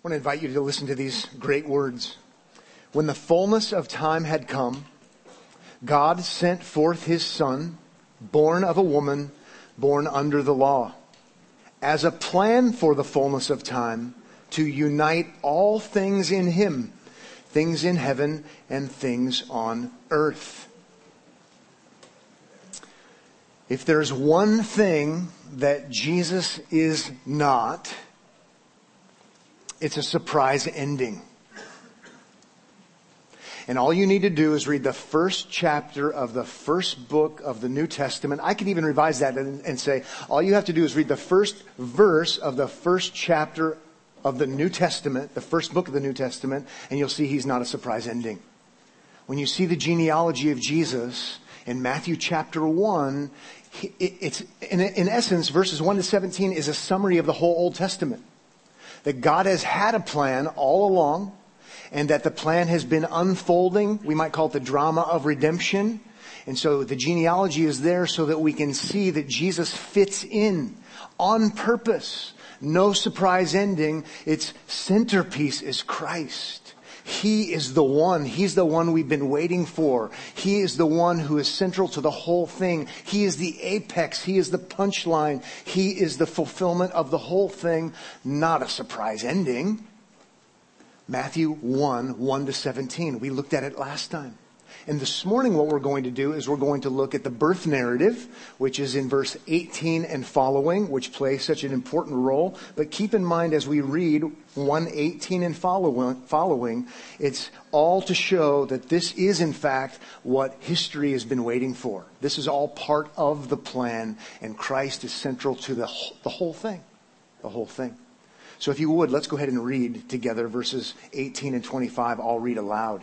I want to invite you to listen to these great words. When the fullness of time had come, God sent forth his son, born of a woman, born under the law, as a plan for the fullness of time to unite all things in him, things in heaven and things on earth. If there's one thing that Jesus is not, it's a surprise ending. And all you need to do is read the first chapter of the first book of the New Testament. I can even revise that and, and, say, all you have to do is read the first verse of the first chapter of the New Testament, the first book of the New Testament, and you'll see he's not a surprise ending. When you see the genealogy of Jesus in Matthew chapter 1, it's, in, in essence, verses 1 to 17 is a summary of the whole Old Testament that God has had a plan all along and that the plan has been unfolding. We might call it the drama of redemption. And so the genealogy is there so that we can see that Jesus fits in on purpose. No surprise ending. Its centerpiece is Christ. He is the one. He's the one we've been waiting for. He is the one who is central to the whole thing. He is the apex. He is the punchline. He is the fulfillment of the whole thing. Not a surprise ending. Matthew 1, 1 to 17. We looked at it last time. And this morning what we're going to do is we're going to look at the birth narrative, which is in verse 18 and following, which plays such an important role. But keep in mind as we read 118 and following, it's all to show that this is in fact what history has been waiting for. This is all part of the plan and Christ is central to the, the whole thing. The whole thing. So if you would, let's go ahead and read together verses 18 and 25. I'll read aloud.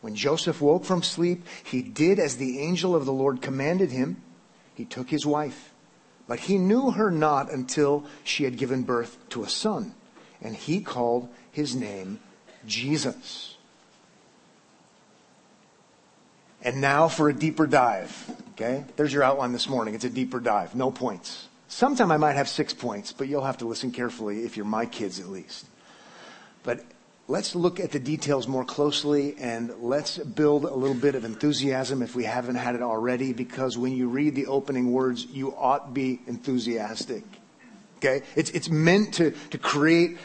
When Joseph woke from sleep, he did as the angel of the Lord commanded him. He took his wife, but he knew her not until she had given birth to a son, and he called his name Jesus. And now for a deeper dive. Okay? There's your outline this morning. It's a deeper dive. No points. Sometime I might have six points, but you'll have to listen carefully if you're my kids at least. But let's look at the details more closely and let's build a little bit of enthusiasm if we haven't had it already because when you read the opening words, you ought be enthusiastic. Okay? It's, it's meant to, to create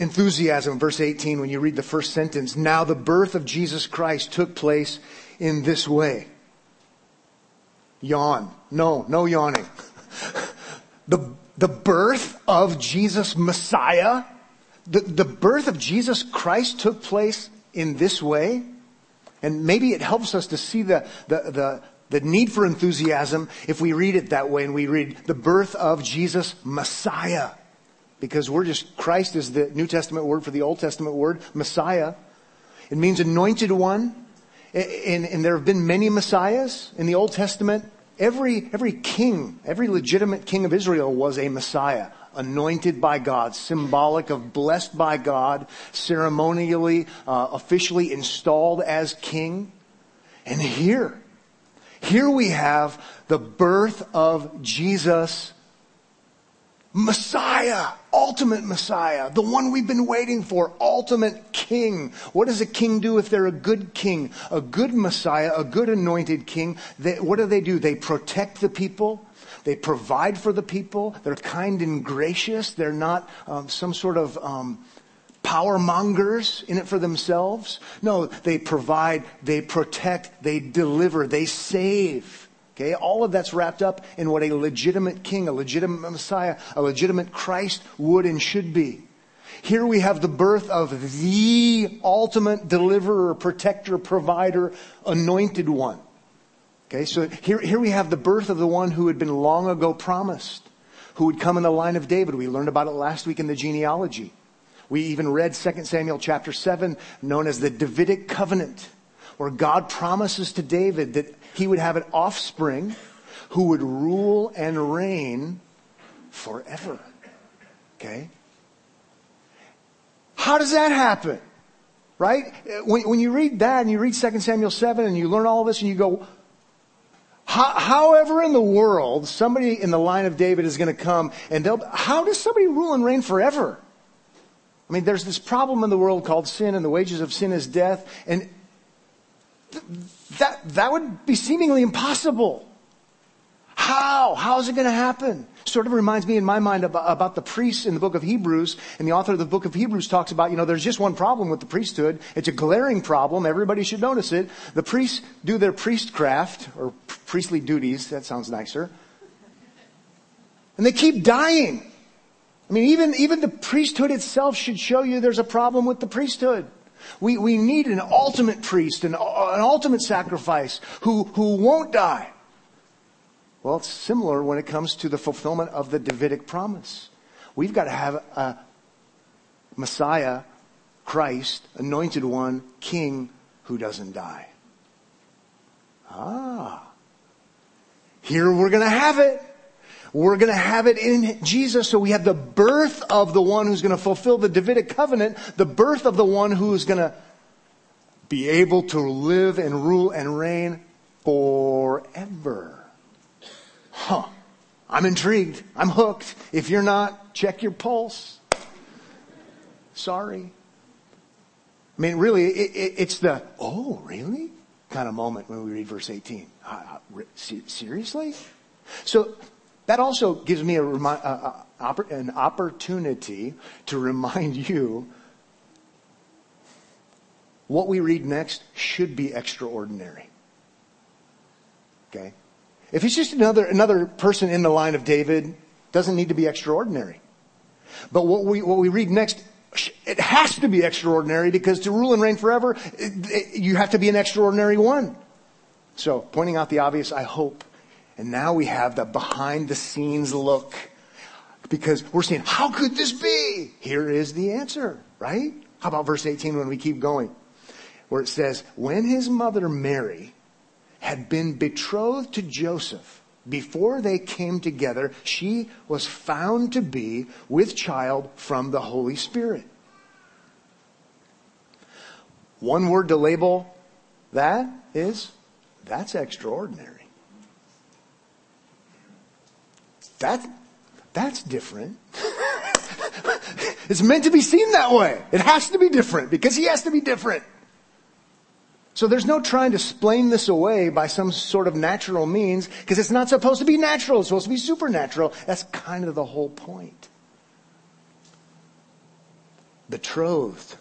enthusiasm. Verse 18, when you read the first sentence, now the birth of Jesus Christ took place in this way. Yawn. No, no yawning. the, the birth of Jesus Messiah the, the birth of Jesus Christ took place in this way. And maybe it helps us to see the, the, the, the need for enthusiasm if we read it that way and we read the birth of Jesus Messiah. Because we're just, Christ is the New Testament word for the Old Testament word, Messiah. It means anointed one. And, and there have been many Messiahs in the Old Testament. Every, every king, every legitimate king of Israel was a Messiah anointed by God, symbolic of blessed by God, ceremonially, uh, officially installed as king. And here, here we have the birth of Jesus Messiah, ultimate Messiah, the one we've been waiting for, ultimate king. What does a king do if they're a good king, a good Messiah, a good anointed king? They, what do they do? They protect the people. They provide for the people. They're kind and gracious. They're not um, some sort of um, power mongers in it for themselves. No, they provide, they protect, they deliver, they save. Okay, all of that's wrapped up in what a legitimate king, a legitimate Messiah, a legitimate Christ would and should be. Here we have the birth of the ultimate deliverer, protector, provider, anointed one. Okay, so here, here we have the birth of the one who had been long ago promised, who would come in the line of David. We learned about it last week in the genealogy. We even read 2 Samuel chapter 7, known as the Davidic covenant, where God promises to David that he would have an offspring who would rule and reign forever. Okay? How does that happen? Right? When, when you read that and you read 2 Samuel 7 and you learn all of this and you go, however in the world somebody in the line of David is going to come and they'll, how does somebody rule and reign forever? I mean, there's this problem in the world called sin and the wages of sin is death and that, that would be seemingly impossible. How? How is it going to happen? Sort of reminds me in my mind about, about, the priests in the book of Hebrews. And the author of the book of Hebrews talks about, you know, there's just one problem with the priesthood. It's a glaring problem. Everybody should notice it. The priests do their priestcraft or priestly duties. That sounds nicer. And they keep dying. I mean, even, even the priesthood itself should show you there's a problem with the priesthood. We, we need an ultimate priest, an, an ultimate sacrifice who, who won't die. Well, it's similar when it comes to the fulfillment of the Davidic promise. We've got to have a Messiah, Christ, anointed one, king who doesn't die. Ah. Here we're going to have it. We're going to have it in Jesus. So we have the birth of the one who's going to fulfill the Davidic covenant, the birth of the one who's going to be able to live and rule and reign forever. Huh. I'm intrigued. I'm hooked. If you're not, check your pulse. Sorry. I mean, really, it, it, it's the, oh, really? kind of moment when we read verse 18. Uh, uh seriously? So that also gives me a, a, an opportunity to remind you what we read next should be extraordinary. Okay? If it's just another, another person in the line of David, doesn't need to be extraordinary. But what we, what we read next, it has to be extraordinary because to rule and reign forever, it, it, you have to be an extraordinary one. So, pointing out the obvious, I hope and now we have the behind the scenes look because we're saying, how could this be? Here is the answer, right? How about verse 18 when we keep going? Where it says, when his mother Mary had been betrothed to Joseph, before they came together, she was found to be with child from the Holy Spirit. One word to label that is, that's extraordinary. That, that's different. it's meant to be seen that way. It has to be different because he has to be different. So there's no trying to explain this away by some sort of natural means because it's not supposed to be natural. It's supposed to be supernatural. That's kind of the whole point. Betrothed.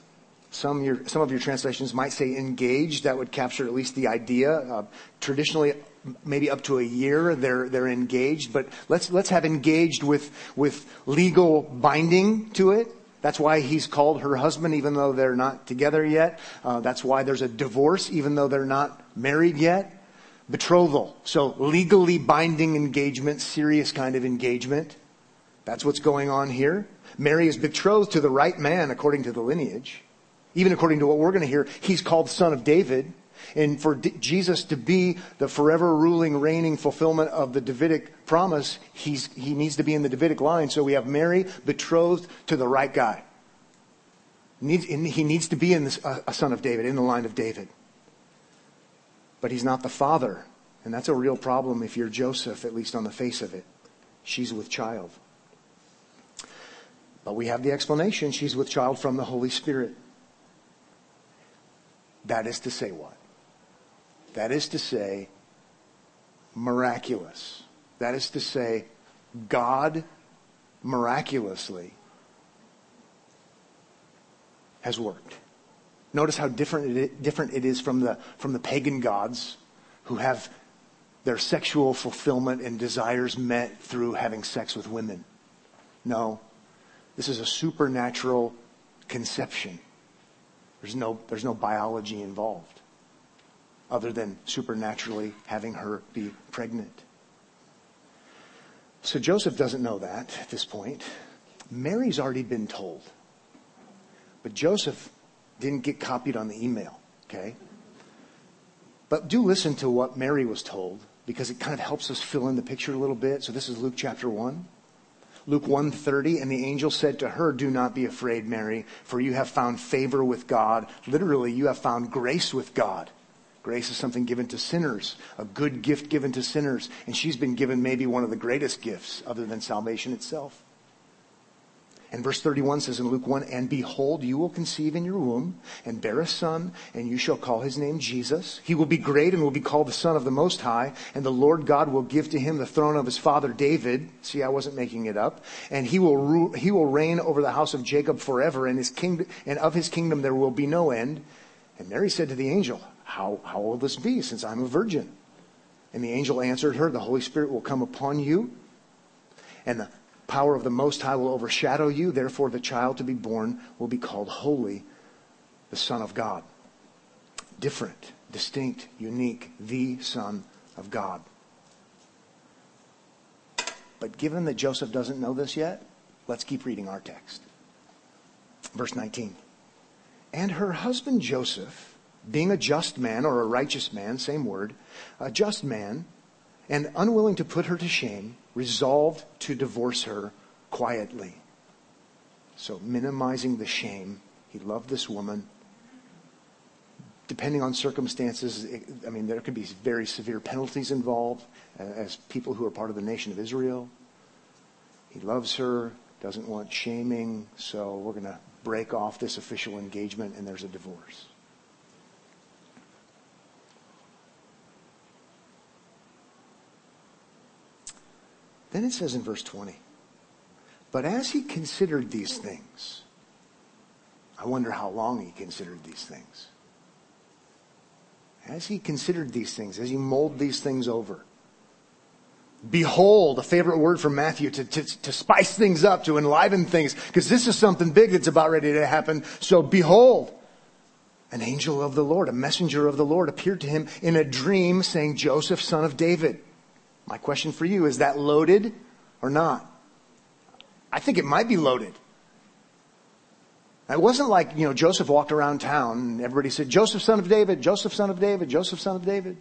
Some, your, some of your translations might say engaged. That would capture at least the idea. Uh, traditionally, maybe up to a year they're, they're engaged, but let's, let's have engaged with, with legal binding to it. That's why he's called her husband even though they're not together yet. Uh, that's why there's a divorce even though they're not married yet. Betrothal. So legally binding engagement, serious kind of engagement. That's what's going on here. Mary is betrothed to the right man according to the lineage. Even according to what we're going to hear, he's called son of David. And for D- Jesus to be the forever ruling, reigning fulfillment of the Davidic promise, he's, he needs to be in the Davidic line. So we have Mary betrothed to the right guy. he needs to be in this, a son of David, in the line of David. But he's not the father. And that's a real problem if you're Joseph, at least on the face of it. She's with child. But we have the explanation. She's with child from the Holy Spirit. That is to say what? That is to say, miraculous. That is to say, God miraculously has worked. Notice how different it, different it is from the, from the pagan gods who have their sexual fulfillment and desires met through having sex with women. No, this is a supernatural conception. There's no, there's no biology involved other than supernaturally having her be pregnant. So Joseph doesn't know that at this point. Mary's already been told. But Joseph didn't get copied on the email, okay? But do listen to what Mary was told because it kind of helps us fill in the picture a little bit. So this is Luke chapter 1. Luke 1:30 and the angel said to her, "Do not be afraid, Mary, for you have found favor with God. Literally, you have found grace with God." Grace is something given to sinners, a good gift given to sinners, and she's been given maybe one of the greatest gifts other than salvation itself. And verse 31 says in Luke 1, And behold, you will conceive in your womb and bear a son, and you shall call his name Jesus. He will be great and will be called the Son of the Most High, and the Lord God will give to him the throne of his father David. See, I wasn't making it up. And he will rule, he will reign over the house of Jacob forever, and his kingdom, and of his kingdom there will be no end. And Mary said to the angel, How, how will this be, since I'm a virgin? And the angel answered her, The Holy Spirit will come upon you, and the power of the Most High will overshadow you. Therefore, the child to be born will be called holy, the Son of God. Different, distinct, unique, the Son of God. But given that Joseph doesn't know this yet, let's keep reading our text. Verse 19. And her husband Joseph, being a just man or a righteous man, same word, a just man, and unwilling to put her to shame, resolved to divorce her quietly. So, minimizing the shame. He loved this woman. Depending on circumstances, I mean, there could be very severe penalties involved uh, as people who are part of the nation of Israel. He loves her, doesn't want shaming, so we're going to break off this official engagement and there's a divorce. Then it says in verse 20, but as he considered these things, I wonder how long he considered these things. As he considered these things, as he mulled these things over, behold, a favorite word from Matthew to, to, to spice things up, to enliven things, because this is something big that's about ready to happen. So behold, an angel of the Lord, a messenger of the Lord appeared to him in a dream saying, Joseph, son of David, my question for you, is that loaded or not? I think it might be loaded. It wasn't like, you know, Joseph walked around town and everybody said, Joseph, son of David, Joseph, son of David, Joseph, son of David.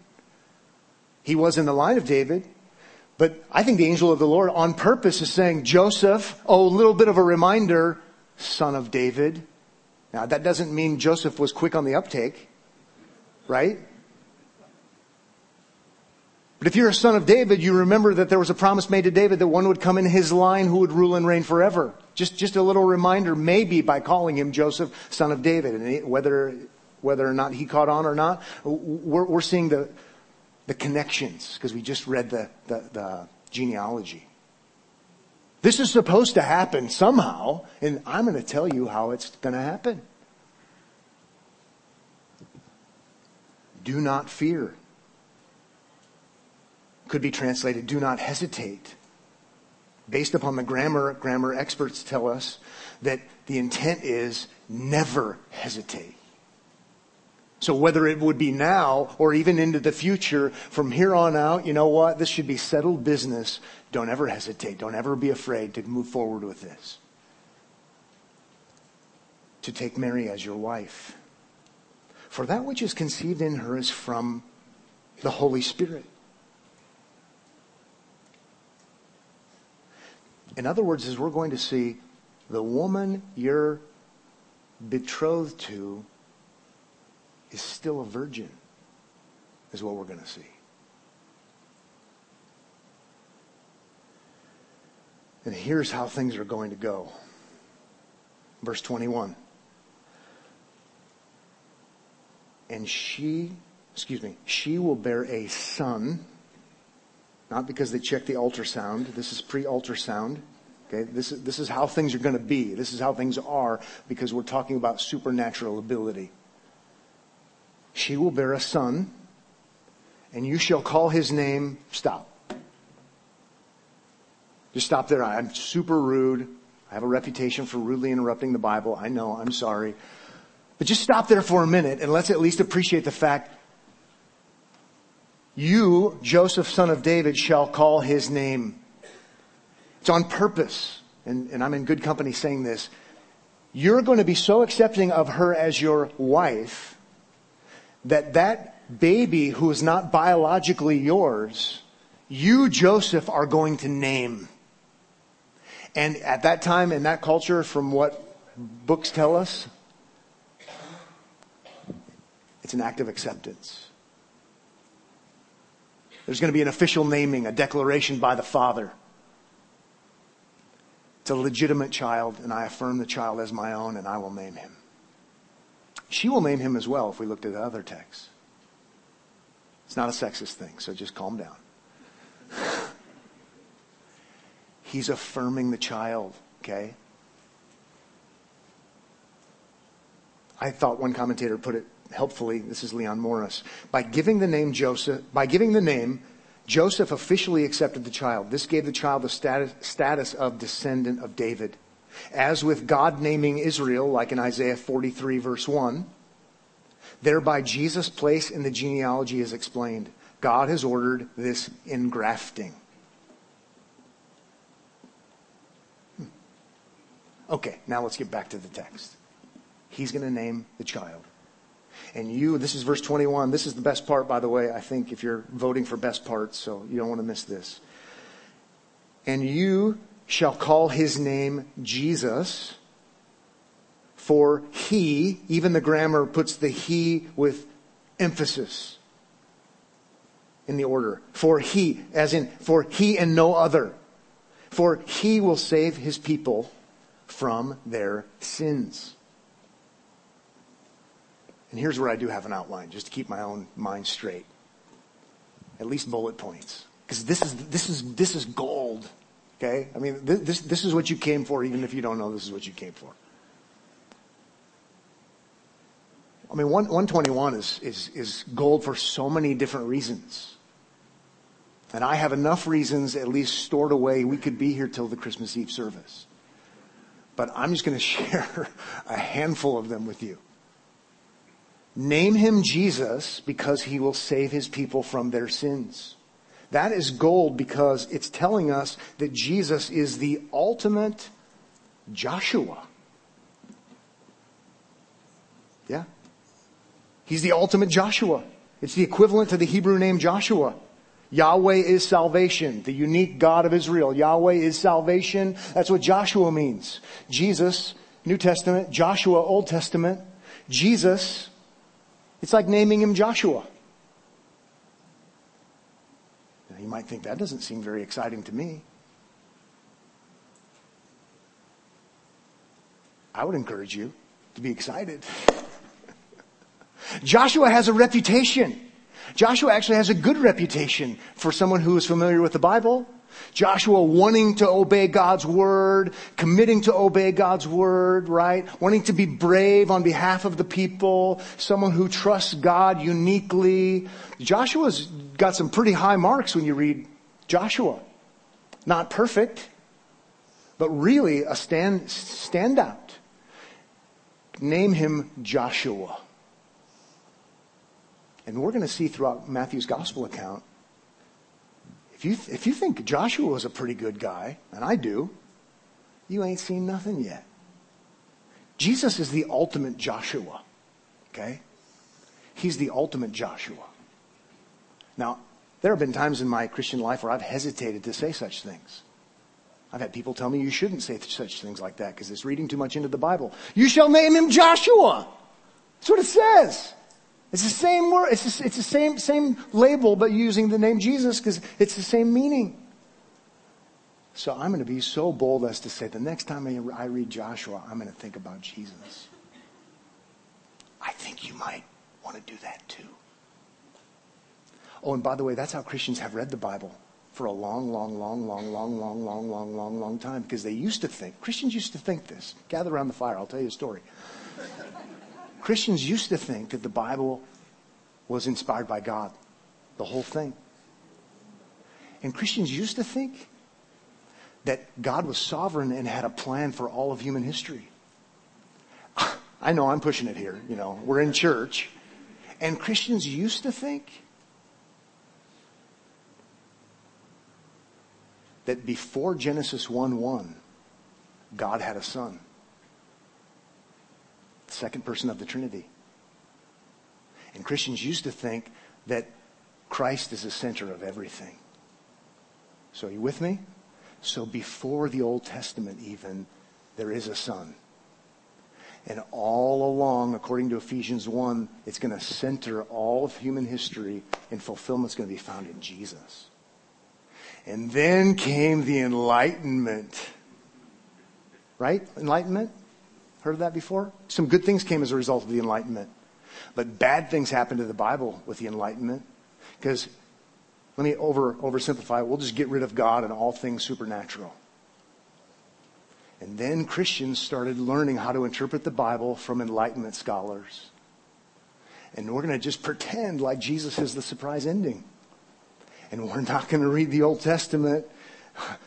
He was in the line of David. But I think the angel of the Lord on purpose is saying, Joseph, oh, a little bit of a reminder, son of David. Now that doesn't mean Joseph was quick on the uptake, right? But if you're a son of David, you remember that there was a promise made to David that one would come in his line who would rule and reign forever. Just, just a little reminder, maybe by calling him Joseph, son of David. And whether, whether or not he caught on or not, we're, we're seeing the, the connections because we just read the, the, the genealogy. This is supposed to happen somehow, and I'm going to tell you how it's going to happen. Do not fear could be translated, do not hesitate. Based upon the grammar, grammar experts tell us that the intent is never hesitate. So whether it would be now or even into the future, from here on out, you know what? This should be settled business. Don't ever hesitate. Don't ever be afraid to move forward with this. To take Mary as your wife. For that which is conceived in her is from the Holy Spirit. In other words, as we're going to see, the woman you're betrothed to is still a virgin, is what we're going to see. And here's how things are going to go. Verse 21. And she, excuse me, she will bear a son not because they checked the ultrasound. This is pre-ultrasound. Okay, this is, this is how things are going to be. This is how things are because we're talking about supernatural ability. She will bear a son, and you shall call his name. Stop. Just stop there. I'm super rude. I have a reputation for rudely interrupting the Bible. I know. I'm sorry. But just stop there for a minute and let's at least appreciate the fact you, Joseph, son of David, shall call his name. It's on purpose. And, and I'm in good company saying this. You're going to be so accepting of her as your wife that that baby who is not biologically yours, you, Joseph, are going to name. And at that time in that culture, from what books tell us, it's an act of acceptance. There's going to be an official naming, a declaration by the father. It's a legitimate child, and I affirm the child as my own, and I will name him. She will name him as well if we looked at the other texts. It's not a sexist thing, so just calm down. He's affirming the child, okay? I thought one commentator put it helpfully, this is Leon Morris, by giving the name Joseph, by giving the name, Joseph officially accepted the child. This gave the child the status, status of descendant of David. As with God naming Israel, like in Isaiah 43 verse 1, thereby Jesus' place in the genealogy is explained. God has ordered this engrafting. Hmm. Okay, now let's get back to the text. He's going to name the child. And you, this is verse 21. This is the best part, by the way, I think, if you're voting for best parts, so you don't want to miss this. And you shall call his name Jesus, for he, even the grammar puts the he with emphasis in the order. For he, as in, for he and no other. For he will save his people from their sins. And here's where I do have an outline, just to keep my own mind straight. At least bullet points. Because this is, this is, this is gold. Okay? I mean, this, this, is what you came for, even if you don't know this is what you came for. I mean, 121 is, is, is gold for so many different reasons. And I have enough reasons, at least stored away, we could be here till the Christmas Eve service. But I'm just going to share a handful of them with you. Name him Jesus because he will save his people from their sins. That is gold because it's telling us that Jesus is the ultimate Joshua. Yeah. He's the ultimate Joshua. It's the equivalent to the Hebrew name Joshua. Yahweh is salvation, the unique God of Israel. Yahweh is salvation. That's what Joshua means. Jesus, New Testament, Joshua, Old Testament. Jesus it's like naming him Joshua. Now, you might think that doesn't seem very exciting to me. I would encourage you to be excited. Joshua has a reputation. Joshua actually has a good reputation for someone who is familiar with the Bible. Joshua wanting to obey God's word, committing to obey God's word, right? Wanting to be brave on behalf of the people, someone who trusts God uniquely. Joshua's got some pretty high marks when you read Joshua. Not perfect, but really a stand, standout. Name him Joshua. And we're going to see throughout Matthew's gospel account if you, if you think Joshua was a pretty good guy, and I do, you ain't seen nothing yet. Jesus is the ultimate Joshua. Okay? He's the ultimate Joshua. Now, there have been times in my Christian life where I've hesitated to say such things. I've had people tell me you shouldn't say such things like that because it's reading too much into the Bible. You shall name him Joshua. That's what it says. It's the same word. It's the, it's the same, same label, but using the name Jesus because it's the same meaning. So I'm going to be so bold as to say the next time I read Joshua, I'm going to think about Jesus. I think you might want to do that too. Oh, and by the way, that's how Christians have read the Bible for a long, long, long, long, long, long, long, long, long, long time because they used to think, Christians used to think this. Gather around the fire, I'll tell you a story. Christians used to think that the Bible was inspired by God, the whole thing. And Christians used to think that God was sovereign and had a plan for all of human history. I know I'm pushing it here, you know, we're in church. And Christians used to think that before Genesis 1 1, God had a son. The second person of the Trinity. And Christians used to think that Christ is the center of everything. So, are you with me? So, before the Old Testament, even, there is a son. And all along, according to Ephesians 1, it's going to center all of human history, and fulfillment's going to be found in Jesus. And then came the Enlightenment. Right? Enlightenment? Heard of that before? Some good things came as a result of the Enlightenment. But bad things happened to the Bible with the Enlightenment. Because, let me over, oversimplify it. We'll just get rid of God and all things supernatural. And then Christians started learning how to interpret the Bible from Enlightenment scholars. And we're going to just pretend like Jesus is the surprise ending. And we're not going to read the Old Testament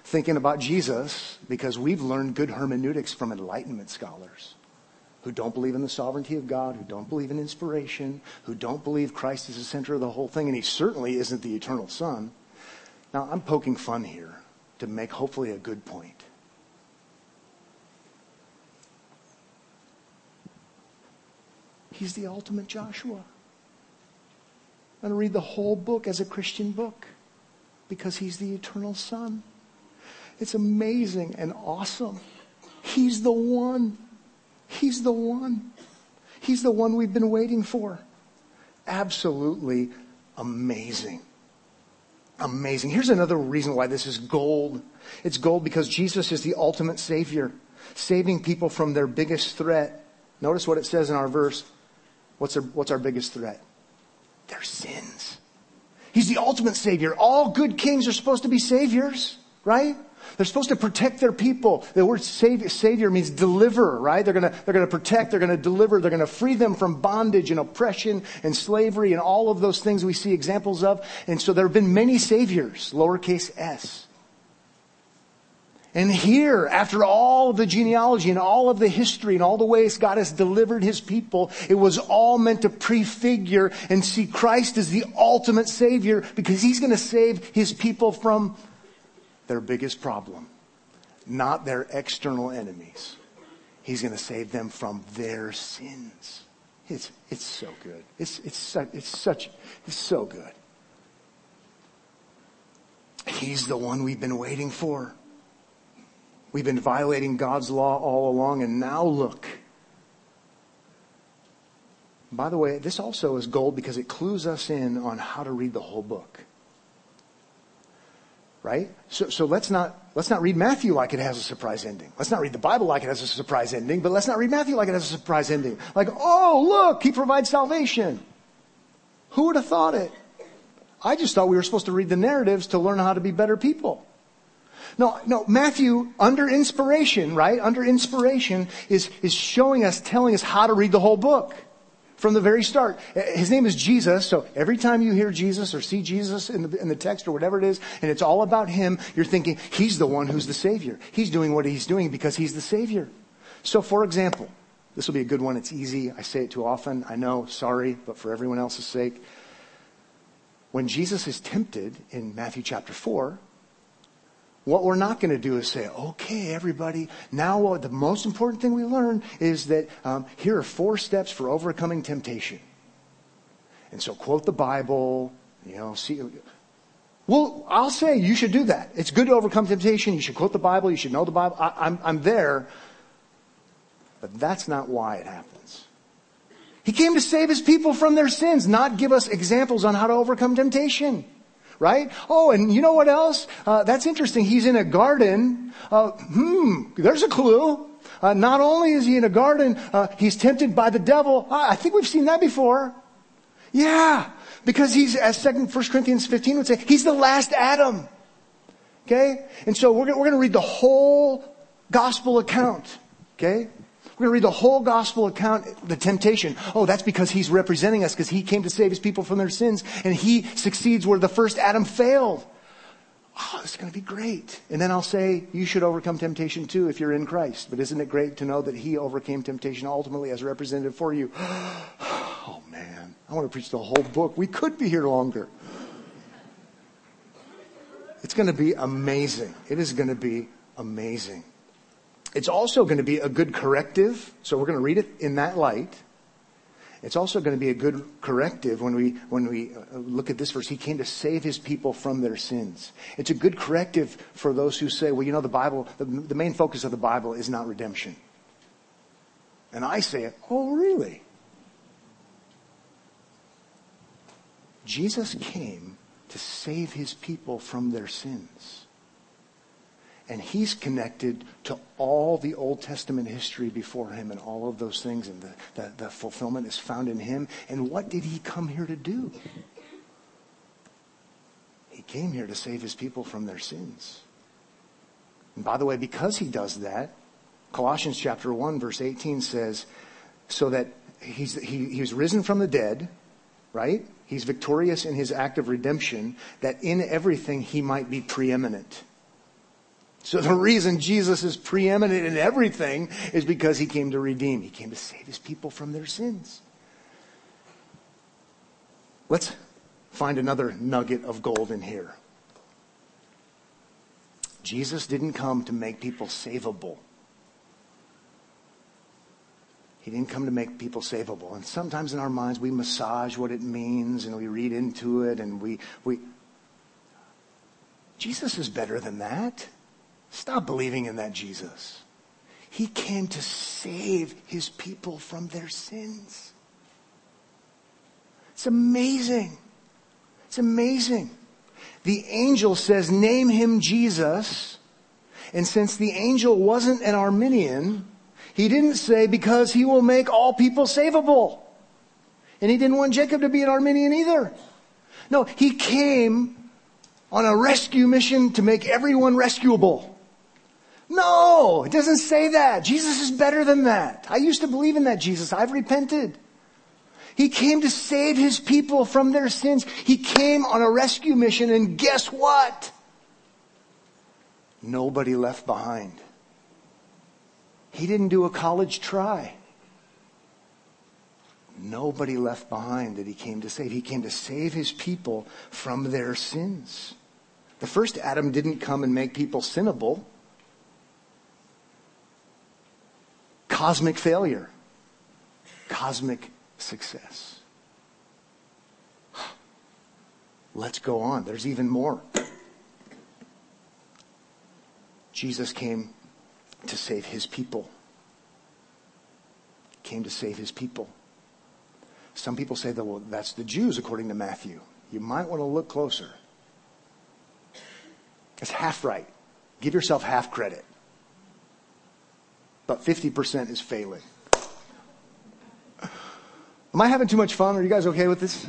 thinking about Jesus because we've learned good hermeneutics from Enlightenment scholars who don't believe in the sovereignty of God, who don't believe in inspiration, who don't believe Christ is the center of the whole thing, and he certainly isn't the eternal Son. Now, I'm poking fun here to make hopefully a good point. He's the ultimate Joshua. I'm going to read the whole book as a Christian book because he's the eternal Son. It's amazing and awesome. He's the one. He's the one. He's the one we've been waiting for. Absolutely amazing. Amazing. Here's another reason why this is gold. It's gold because Jesus is the ultimate Savior, saving people from their biggest threat. Notice what it says in our verse. What's our, what's our biggest threat? their sins. He's the ultimate savior. All good kings are supposed to be saviors, right? They're supposed to protect their people. The word savior, savior means deliver, right? They're gonna, they're gonna protect, they're gonna deliver, they're gonna free them from bondage and oppression and slavery and all of those things we see examples of. And so there have been many saviors, lowercase s. And here, after all the genealogy and all of the history and all the ways God has delivered his people, it was all meant to prefigure and see Christ as the ultimate Savior because he's going to save his people from their biggest problem, not their external enemies. He's going to save them from their sins. It's, it's so good. It's, it's, it's such, it's so good. He's the one we've been waiting for. We've been violating God's law all along, and now look. By the way, this also is gold because it clues us in on how to read the whole book. Right? So, so let's not, let's not read Matthew like it has a surprise ending. Let's not read the Bible like it has a surprise ending, but let's not read Matthew like it has a surprise ending. Like, oh, look, he provides salvation. Who would have thought it? I just thought we were supposed to read the narratives to learn how to be better people. No, no, Matthew, under inspiration, right? Under inspiration is, is showing us, telling us how to read the whole book from the very start. His name is Jesus, so every time you hear Jesus or see Jesus in the, in the text or whatever it is, and it's all about Him, you're thinking, He's the one who's the Savior. He's doing what He's doing because He's the Savior. So for example, this will be a good one. It's easy. I say it too often. I know, sorry, but for everyone else's sake. When Jesus is tempted in Matthew chapter 4, what we're not going to do is say, okay, everybody, now the most important thing we learn is that um, here are four steps for overcoming temptation. And so quote the Bible, you know, see. Well, I'll say you should do that. It's good to overcome temptation. You should quote the Bible. You should know the Bible. I, I'm, I'm there. But that's not why it happens. He came to save his people from their sins, not give us examples on how to overcome temptation right? Oh, and you know what else? Uh, that's interesting. He's in a garden. Uh, hmm, there's a clue. Uh, not only is he in a garden, uh, he's tempted by the devil. I think we've seen that before. Yeah, because he's, as second, First Corinthians 15 would say, he's the last Adam. Okay? And so we're, we're going to read the whole gospel account. Okay? We're going to read the whole gospel account, the temptation. Oh, that's because he's representing us because he came to save his people from their sins and he succeeds where the first Adam failed. Oh, it's going to be great. And then I'll say, you should overcome temptation too if you're in Christ. But isn't it great to know that he overcame temptation ultimately as representative for you? Oh man, I want to preach the whole book. We could be here longer. It's going to be amazing. It is going to be amazing. It's also going to be a good corrective. So we're going to read it in that light. It's also going to be a good corrective when we, when we uh, look at this verse. He came to save his people from their sins. It's a good corrective for those who say, well, you know, the Bible, the, the main focus of the Bible is not redemption. And I say, oh, really? Jesus came to save his people from their sins. And he's connected to all the Old Testament history before him and all of those things, and the, the, the, fulfillment is found in him. And what did he come here to do? He came here to save his people from their sins. And by the way, because he does that, Colossians chapter 1, verse 18 says, so that he's, he, he's risen from the dead, right? He's victorious in his act of redemption, that in everything he might be preeminent. So the reason Jesus is preeminent in everything is because he came to redeem. He came to save his people from their sins. Let's find another nugget of gold in here. Jesus didn't come to make people savable. He didn't come to make people savable. And sometimes in our minds we massage what it means and we read into it and we, we, Jesus is better than that. Stop believing in that Jesus. He came to save his people from their sins. It's amazing. It's amazing. The angel says, name him Jesus. And since the angel wasn't an Arminian, he didn't say because he will make all people savable. And he didn't want Jacob to be an Arminian either. No, he came on a rescue mission to make everyone rescuable. No, it doesn't say that. Jesus is better than that. I used to believe in that Jesus. I've repented. He came to save his people from their sins. He came on a rescue mission and guess what? Nobody left behind. He didn't do a college try. Nobody left behind that he came to save. He came to save his people from their sins. The first Adam didn't come and make people sinnable. Cosmic failure. Cosmic success. Let's go on. There's even more. Jesus came to save his people. Came to save his people. Some people say that, well, that's the Jews according to Matthew. You might want to look closer. It's half right. Give yourself half credit. But 50% is failing. Am I having too much fun? Are you guys okay with this?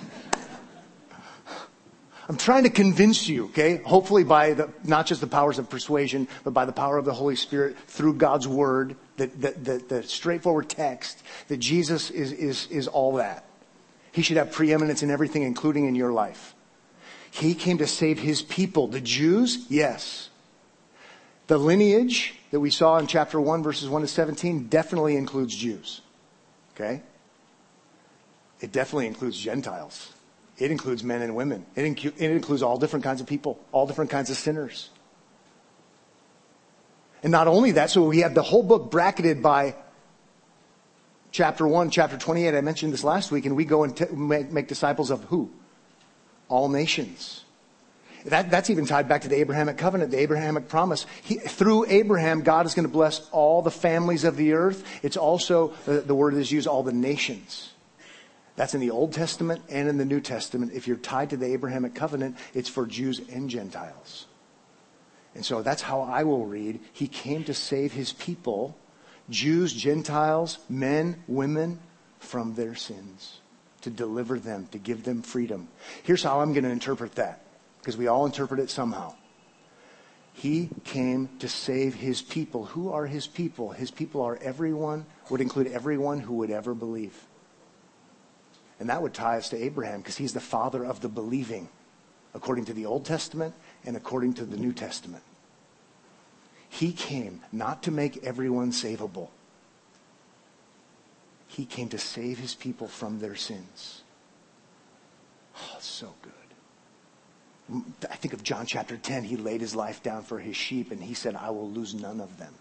I'm trying to convince you, okay? Hopefully by the, not just the powers of persuasion, but by the power of the Holy Spirit through God's Word, the, the, the straightforward text, that Jesus is, is, is all that. He should have preeminence in everything, including in your life. He came to save his people. The Jews? Yes. The lineage that we saw in chapter 1 verses 1 to 17 definitely includes Jews. Okay? It definitely includes Gentiles. It includes men and women. It, it includes all different kinds of people, all different kinds of sinners. And not only that, so we have the whole book bracketed by chapter 1, chapter 28. I mentioned this last week, and we go and t- make, make disciples of who? All nations. That, that's even tied back to the Abrahamic covenant, the Abrahamic promise. He, through Abraham, God is going to bless all the families of the earth. It's also, the, the word is used, all the nations. That's in the Old Testament and in the New Testament. If you're tied to the Abrahamic covenant, it's for Jews and Gentiles. And so that's how I will read. He came to save his people, Jews, Gentiles, men, women, from their sins, to deliver them, to give them freedom. Here's how I'm going to interpret that, because we all interpret it somehow. He came to save his people. Who are his people? His people are everyone, would include everyone who would ever believe. And that would tie us to Abraham because he's the father of the believing, according to the Old Testament and according to the New Testament. He came not to make everyone savable. He came to save his people from their sins. Oh, so good. I think of John chapter 10. He laid his life down for his sheep and he said, I will lose none of them.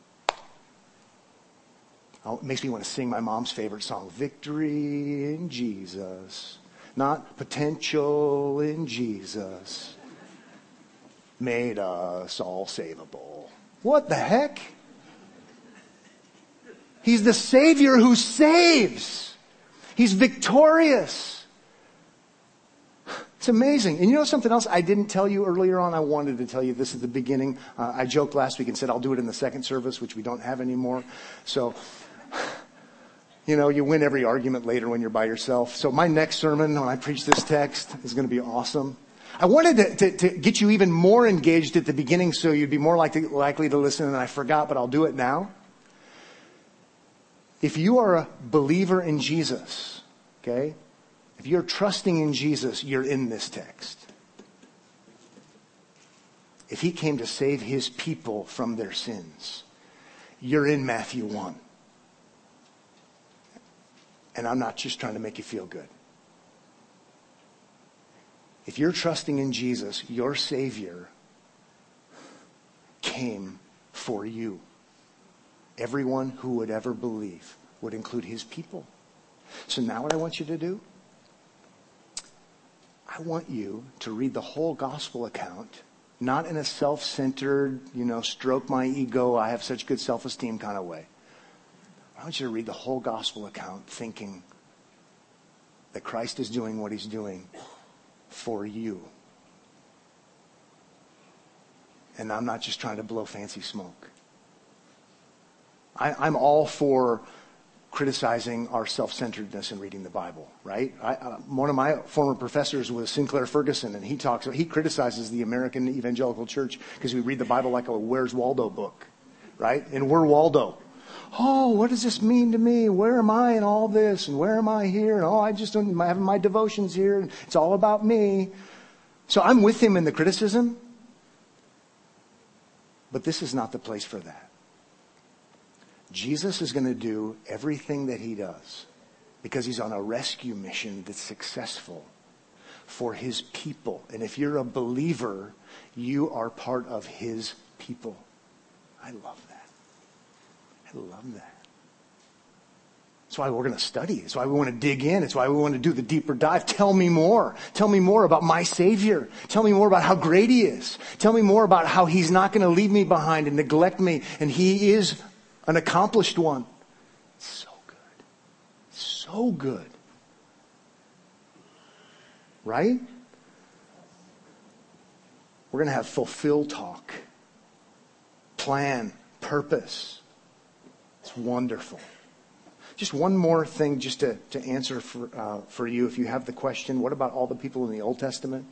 Oh, it makes me want to sing my mom's favorite song, Victory in Jesus. Not potential in Jesus. Made us all savable. What the heck? He's the Savior who saves. He's victorious. It's amazing. And you know something else I didn't tell you earlier on? I wanted to tell you this at the beginning. Uh, I joked last week and said I'll do it in the second service, which we don't have anymore. So, you know, you win every argument later when you're by yourself. So my next sermon, when I preach this text, is going to be awesome. I wanted to, to, to, get you even more engaged at the beginning so you'd be more likely, likely to listen, and I forgot, but I'll do it now. If you are a believer in Jesus, okay, if you're trusting in Jesus, you're in this text. If he came to save his people from their sins, you're in Matthew 1. And I'm not just trying to make you feel good. If you're trusting in Jesus, your Savior came for you. Everyone who would ever believe would include his people. So now what I want you to do, I want you to read the whole gospel account, not in a self-centered, you know, stroke my ego, I have such good self-esteem kind of way. I want you to read the whole gospel account thinking that Christ is doing what he's doing for you. And I'm not just trying to blow fancy smoke. I, am all for criticizing our self-centeredness in reading the Bible, right? I, uh, one of my former professors was Sinclair Ferguson, and he talks, he criticizes the American evangelical church because we read the Bible like a Where's Waldo book, right? And we're Waldo. Oh, what does this mean to me? Where am I in all this? And where am I here? And oh, I just don't, I'm having my devotions here. And it's all about me. So I'm with him in the criticism. But this is not the place for that. Jesus is going to do everything that he does because he's on a rescue mission that's successful for his people. And if you're a believer, you are part of his people. I love that. I love that. That's why we're going to study. That's why we want to dig in. It's why we want to do the deeper dive. Tell me more. Tell me more about my Savior. Tell me more about how great He is. Tell me more about how He's not going to leave me behind and neglect me. And He is an accomplished one. So good. So good. Right? We're going to have fulfill talk, plan, purpose. It's wonderful. Just one more thing, just to, to answer for, uh, for you if you have the question what about all the people in the Old Testament?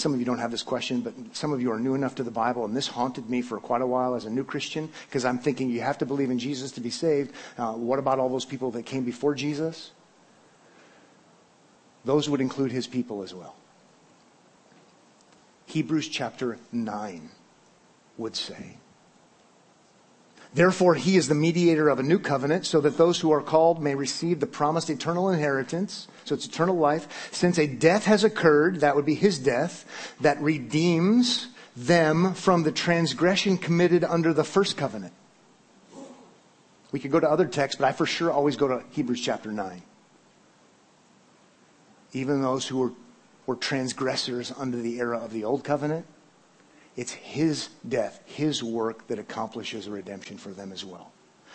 Some of you don't have this question, but some of you are new enough to the Bible, and this haunted me for quite a while as a new Christian because I'm thinking you have to believe in Jesus to be saved. Uh, what about all those people that came before Jesus? Those would include his people as well. Hebrews chapter 9 would say, Therefore, he is the mediator of a new covenant so that those who are called may receive the promised eternal inheritance. So it's eternal life. Since a death has occurred, that would be his death, that redeems them from the transgression committed under the first covenant. We could go to other texts, but I for sure always go to Hebrews chapter 9. Even those who were, were transgressors under the era of the old covenant, it's His death, His work that accomplishes a redemption for them as well.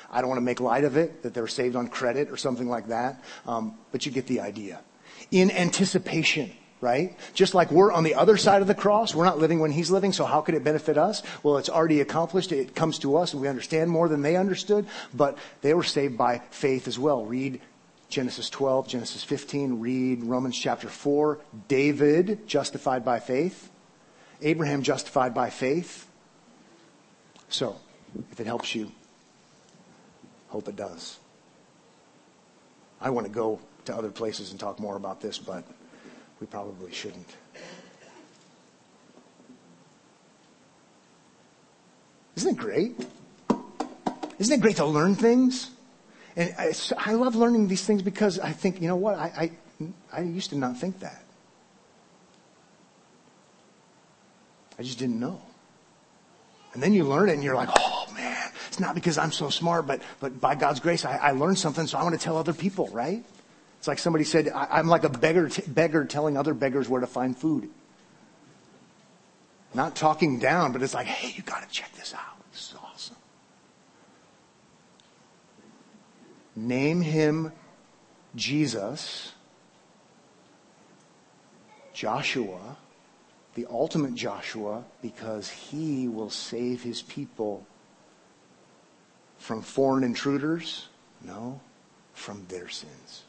I don't want to make light of it, that they're saved on credit or something like that, um, but you get the idea. In anticipation, right? Just like we're on the other side of the cross, we're not living when He's living, so how could it benefit us? Well, it's already accomplished. It comes to us and we understand more than they understood, but they were saved by faith as well. Read Genesis 12, Genesis 15, read Romans chapter 4. David, justified by faith. Abraham justified by faith. So, if it helps you, hope it does. I want to go to other places and talk more about this, but we probably shouldn't. Isn't it great? Isn't it great to learn things? And I, I love learning these things because I think, you know what? I, I, I used to not think that. I just didn't know. And then you learn it and you're like, oh man, it's not because I'm so smart, but, but by God's grace, I, I learned something, so I want to tell other people, right? It's like somebody said, I, am like a beggar, t- beggar telling other beggars where to find food. Not talking down, but it's like, hey, you got to check this out. This is awesome. Name him Jesus, Joshua, the ultimate Joshua because he will save his people from foreign intruders? No, from their sins.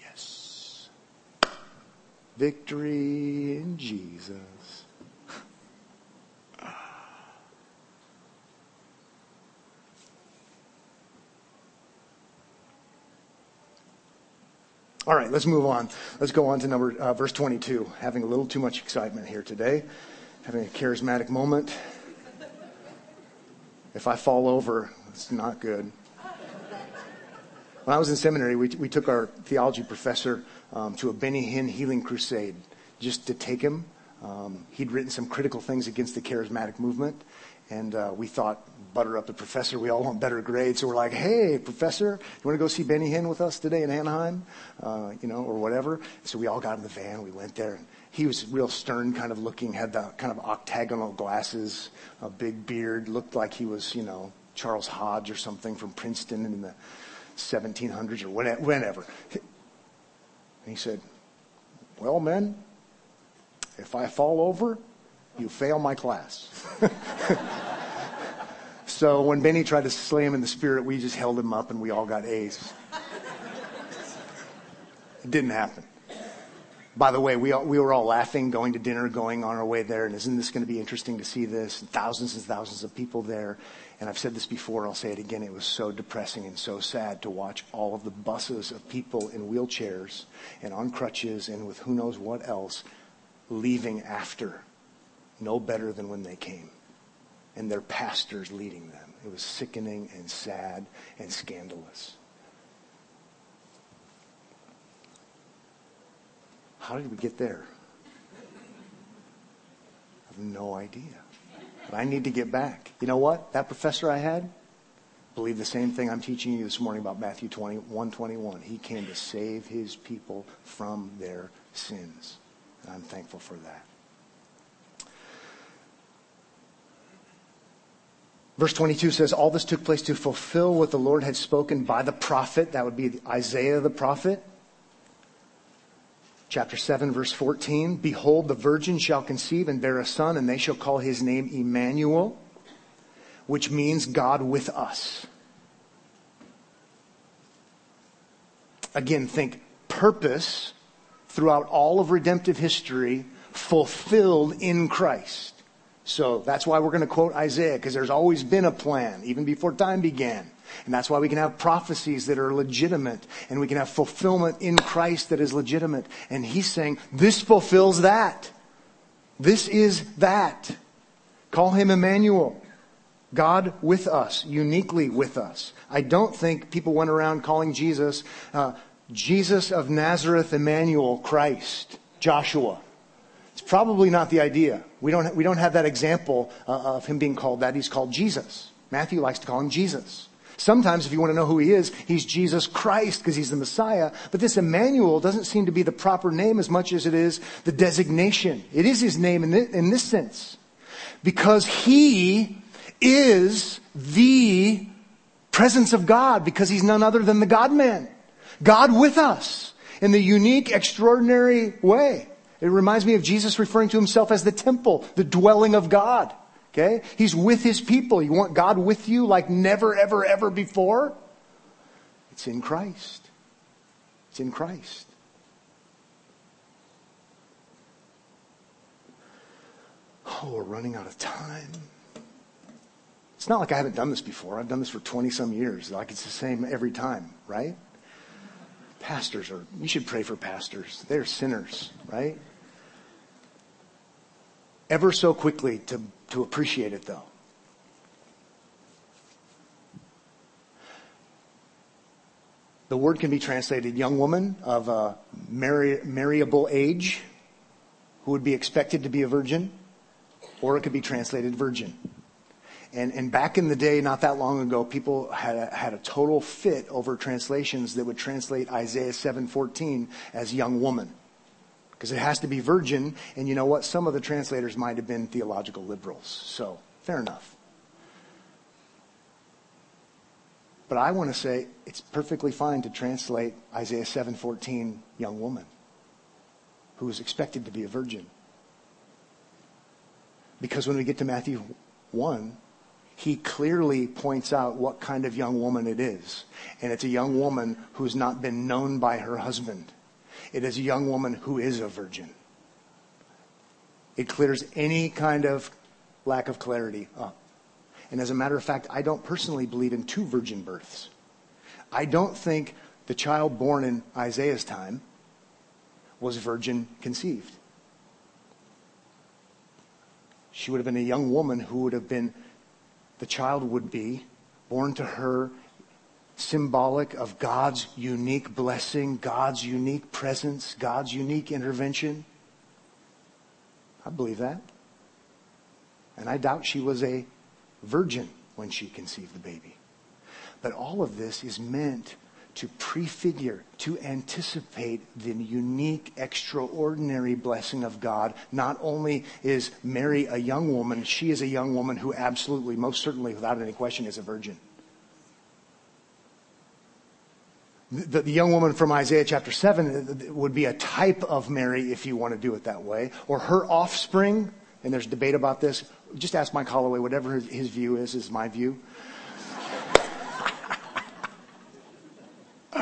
Yes. Victory in Jesus. All right, let's move on. Let's go on to number uh, verse 22. Having a little too much excitement here today, having a charismatic moment. If I fall over, it's not good. When I was in seminary, we, we took our theology professor um, to a Benny Hinn healing crusade just to take him. Um, he'd written some critical things against the charismatic movement, and uh, we thought, butter up the professor. We all want better grades. So we're like, hey, professor, you want to go see Benny Hinn with us today in Anaheim? Uh, you know, or whatever. So we all got in the van. We went there. And he was real stern kind of looking, had the kind of octagonal glasses, a big beard, looked like he was, you know, Charles Hodge or something from Princeton in the 1700s or whenever. And he said, well, men, if I fall over, you fail my class. so when Benny tried to slay him in the spirit, we just held him up and we all got A's. It didn't happen. By the way, we, all, we were all laughing, going to dinner, going on our way there, and isn't this going to be interesting to see this? And thousands and thousands of people there. And I've said this before, I'll say it again. It was so depressing and so sad to watch all of the buses of people in wheelchairs and on crutches and with who knows what else leaving after no better than when they came. And their pastors leading them. It was sickening and sad and scandalous. How did we get there? I have no idea. But I need to get back. You know what? That professor I had believed the same thing I'm teaching you this morning about Matthew 21 21. He came to save his people from their sins. And I'm thankful for that. Verse 22 says, All this took place to fulfill what the Lord had spoken by the prophet. That would be Isaiah the prophet. Chapter 7, verse 14 Behold, the virgin shall conceive and bear a son, and they shall call his name Emmanuel, which means God with us. Again, think purpose throughout all of redemptive history fulfilled in Christ. So that's why we're going to quote Isaiah, because there's always been a plan, even before time began. And that's why we can have prophecies that are legitimate, and we can have fulfillment in Christ that is legitimate. And he's saying, this fulfills that. This is that. Call him Emmanuel. God with us, uniquely with us. I don't think people went around calling Jesus uh, Jesus of Nazareth, Emmanuel, Christ, Joshua. Probably not the idea. We don't, we don't have that example uh, of him being called that. He's called Jesus. Matthew likes to call him Jesus. Sometimes, if you want to know who he is, he's Jesus Christ because he's the Messiah. But this Emmanuel doesn't seem to be the proper name as much as it is the designation. It is his name in this, in this sense. Because he is the presence of God because he's none other than the God man. God with us in the unique, extraordinary way. It reminds me of Jesus referring to himself as the temple, the dwelling of God. Okay? He's with his people. You want God with you like never, ever, ever before? It's in Christ. It's in Christ. Oh, we're running out of time. It's not like I haven't done this before. I've done this for 20 some years. Like it's the same every time, right? Pastors are, you should pray for pastors. They're sinners, right? Ever so quickly to, to appreciate it though. The word can be translated young woman of a marry, marryable age who would be expected to be a virgin, or it could be translated virgin. And, and back in the day, not that long ago, people had a, had a total fit over translations that would translate Isaiah 7:14 as young woman. Because it has to be virgin, and you know what? Some of the translators might have been theological liberals. So, fair enough. But I want to say it's perfectly fine to translate Isaiah 7:14 young woman who is expected to be a virgin. Because when we get to Matthew 1, he clearly points out what kind of young woman it is. And it's a young woman who's not been known by her husband. It is a young woman who is a virgin. It clears any kind of lack of clarity up. And as a matter of fact, I don't personally believe in two virgin births. I don't think the child born in Isaiah's time was virgin conceived. She would have been a young woman who would have been, the child would be born to her symbolic of God's unique blessing, God's unique presence, God's unique intervention. I believe that. And I doubt she was a virgin when she conceived the baby. But all of this is meant to prefigure, to anticipate the unique, extraordinary blessing of God. Not only is Mary a young woman, she is a young woman who absolutely, most certainly, without any question, is a virgin. The, the, young woman from Isaiah chapter 7 uh, would be a type of Mary, if you want to do it that way, or her offspring, and there's debate about this, just ask Mike Holloway, whatever his view is, is my view.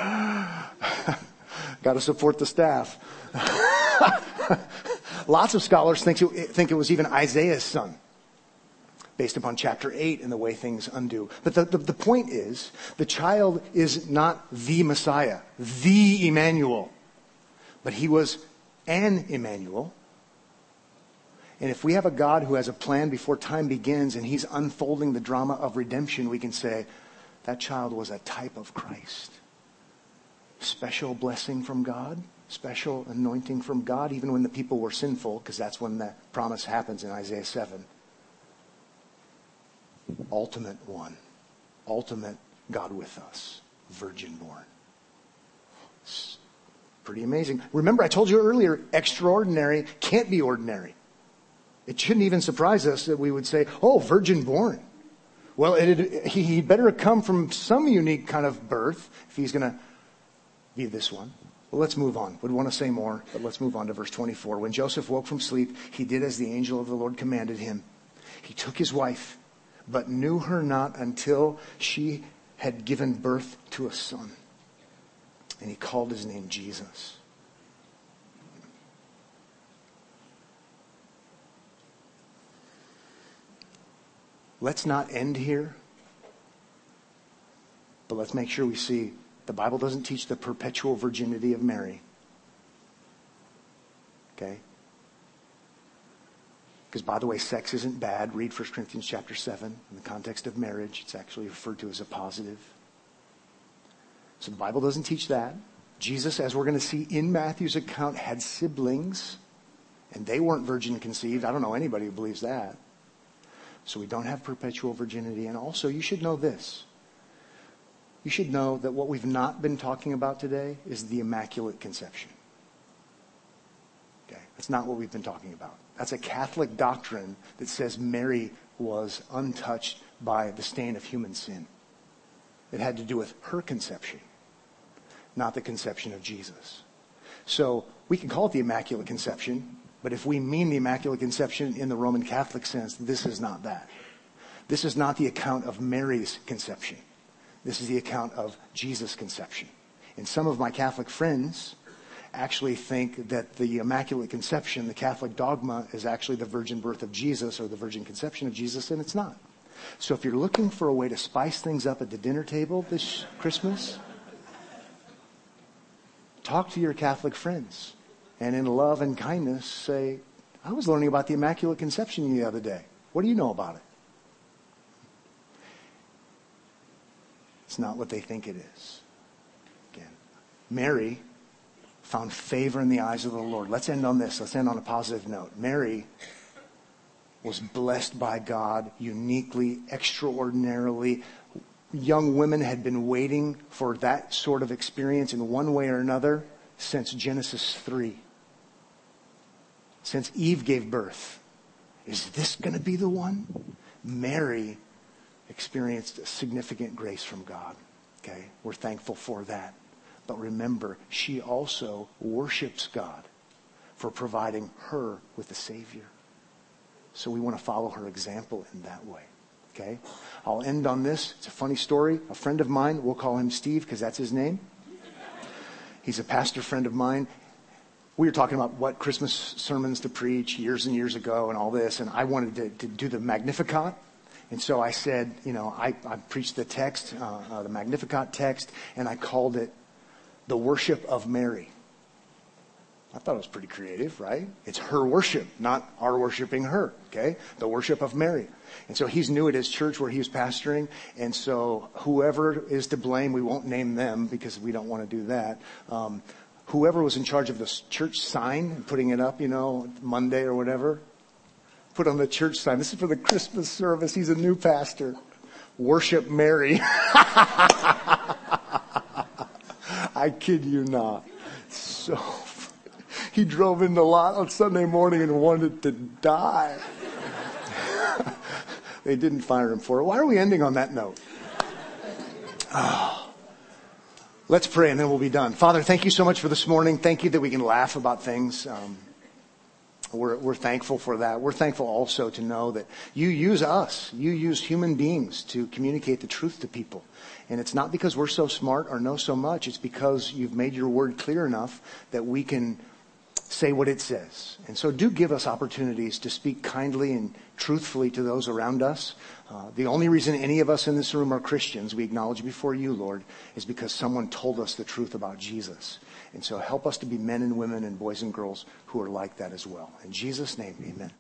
Got to support the staff. Lots of scholars think it, think it was even Isaiah's son, based upon chapter 8 and the way things undo. But the, the, the point is, the child is not the Messiah, the Emmanuel, but he was an Emmanuel and if we have a God who has a plan before time begins and he's unfolding the drama of redemption, we can say that child was a type of Christ. Special blessing from God, special anointing from God, even when the people were sinful, because that's when the promise happens in Isaiah 7. Ultimate one, ultimate God with us, virgin born. It's pretty amazing. Remember, I told you earlier, extraordinary can't be ordinary. It shouldn't even surprise us that we would say, oh, virgin born. Well, it, he better come from some unique kind of birth if he's going to be this one. Well, let's move on. Would want to say more, but let's move on to verse 24. When Joseph woke from sleep, he did as the angel of the Lord commanded him. He took his wife, but knew her not until she had given birth to a son. And he called his name Jesus. Let's not end here, but let's make sure we see the Bible doesn't teach the perpetual virginity of Mary. Okay? Because by the way, sex isn't bad. Read 1 Corinthians chapter 7 in the context of marriage. It's actually referred to as a positive. So the Bible doesn't teach that. Jesus, as we're going to see in Matthew's account, had siblings, and they weren't virgin conceived. I don't know anybody who believes that. So we don't have perpetual virginity. And also, you should know this. You should know that what we've not been talking about today is the Immaculate Conception. Okay? That's not what we've been talking about. That's a Catholic doctrine that says Mary was untouched by the stain of human sin. It had to do with her conception, not the conception of Jesus. So we can call it the Immaculate Conception, but if we mean the Immaculate Conception in the Roman Catholic sense, this is not that. This is not the account of Mary's conception. This is the account of Jesus' conception. And some of my Catholic friends actually think that the Immaculate Conception, the Catholic dogma, is actually the virgin birth of Jesus or the virgin conception of Jesus, and it's not. So if you're looking for a way to spice things up at the dinner table this Christmas, talk to your Catholic friends and in love and kindness say, I was learning about the Immaculate Conception the other day. What do you know about it? It's not what they think it is. Again, Mary found favor in the eyes of the Lord. Let's end on this. Let's end on a positive note. Mary was blessed by God uniquely, extraordinarily. Young women had been waiting for that sort of experience in one way or another since Genesis 3. Since Eve gave birth. Is this going to be the one? Mary experienced significant grace from God. Okay? We're thankful for that. But remember, she also worships God for providing her with a Savior. So we want to follow her example in that way. Okay? I'll end on this. It's a funny story. A friend of mine, we'll call him Steve because that's his name. He's a pastor friend of mine. We were talking about what Christmas sermons to preach years and years ago and all this, and I wanted to, to do the Magnificat. And so I said, you know, I, I preached the text, uh, uh, the Magnificat text, and I called it the worship of Mary. I thought it was pretty creative, right? It's her worship, not our worshiping her, okay? The worship of Mary. And so he's new at his church where he was pastoring, and so whoever is to blame, we won't name them because we don't want to do that. Um, whoever was in charge of the church sign and putting it up, you know, Monday or whatever, put on the church sign. This is for the Christmas service. He's a new pastor. Worship Mary. I kid you not. So he drove in the lot on Sunday morning and wanted to die. they didn't fire him for it. Why are we ending on that note? Oh. Let's pray and then we'll be done. Father, thank you so much for this morning. Thank you that we can laugh about things. Um, we're, we're thankful for that. We're thankful also to know that you use us. You use human beings to communicate the truth to people. And it's not because we're so smart or know so much. It's because you've made your word clear enough that we can say what it says. And so do give us opportunities to speak kindly and truthfully to those around us. Uh, the only reason any of us in this room are Christians, we acknowledge before you, Lord, is because someone told us the truth about Jesus. And so help us to be men and women and boys and girls who are like that as well. In Jesus' name, amen.